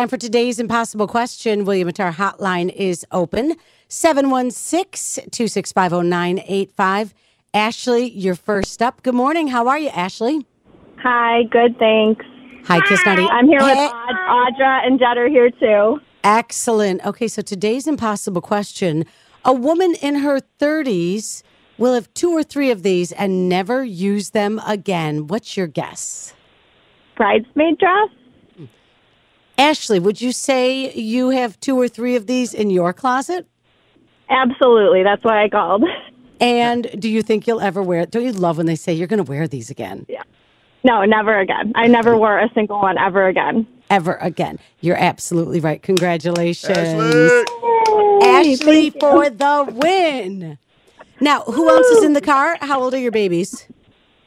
Time for today's impossible question. William and Tar hotline is open 716 265 0985. Ashley, you're first up. Good morning. How are you, Ashley? Hi, good, thanks. Hi, Kiss Naughty. I'm here with eh- Aud- Audra and Jed are here too. Excellent. Okay, so today's impossible question. A woman in her 30s will have two or three of these and never use them again. What's your guess? Bridesmaid dress? Ashley, would you say you have two or three of these in your closet? Absolutely. That's why I called. And do you think you'll ever wear it? Don't you love when they say you're going to wear these again? Yeah. No, never again. I never wore a single one ever again. Ever again. You're absolutely right. Congratulations. Ashley! Ashley for the win. Now, who else is in the car? How old are your babies?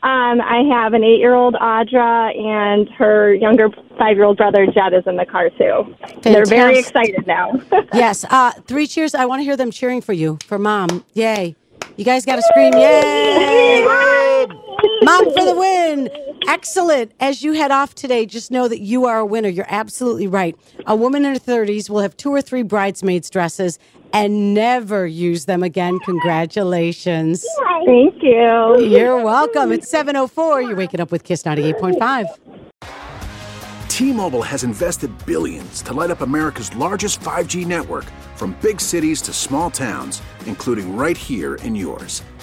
Um, I have an eight-year-old Audra and her younger five-year-old brother Jed is in the car too. They're very excited now. Yes. Uh, three cheers. I want to hear them cheering for you, for mom. Yay. You guys got to scream, yay! Mom for the win. Excellent. As you head off today, just know that you are a winner. You're absolutely right. A woman in her 30s will have two or three bridesmaids dresses and never use them again. Congratulations. Thank you. You're welcome. It's 704. You're waking up with Kiss 98.5. T-Mobile has invested billions to light up America's largest 5G network from big cities to small towns, including right here in yours.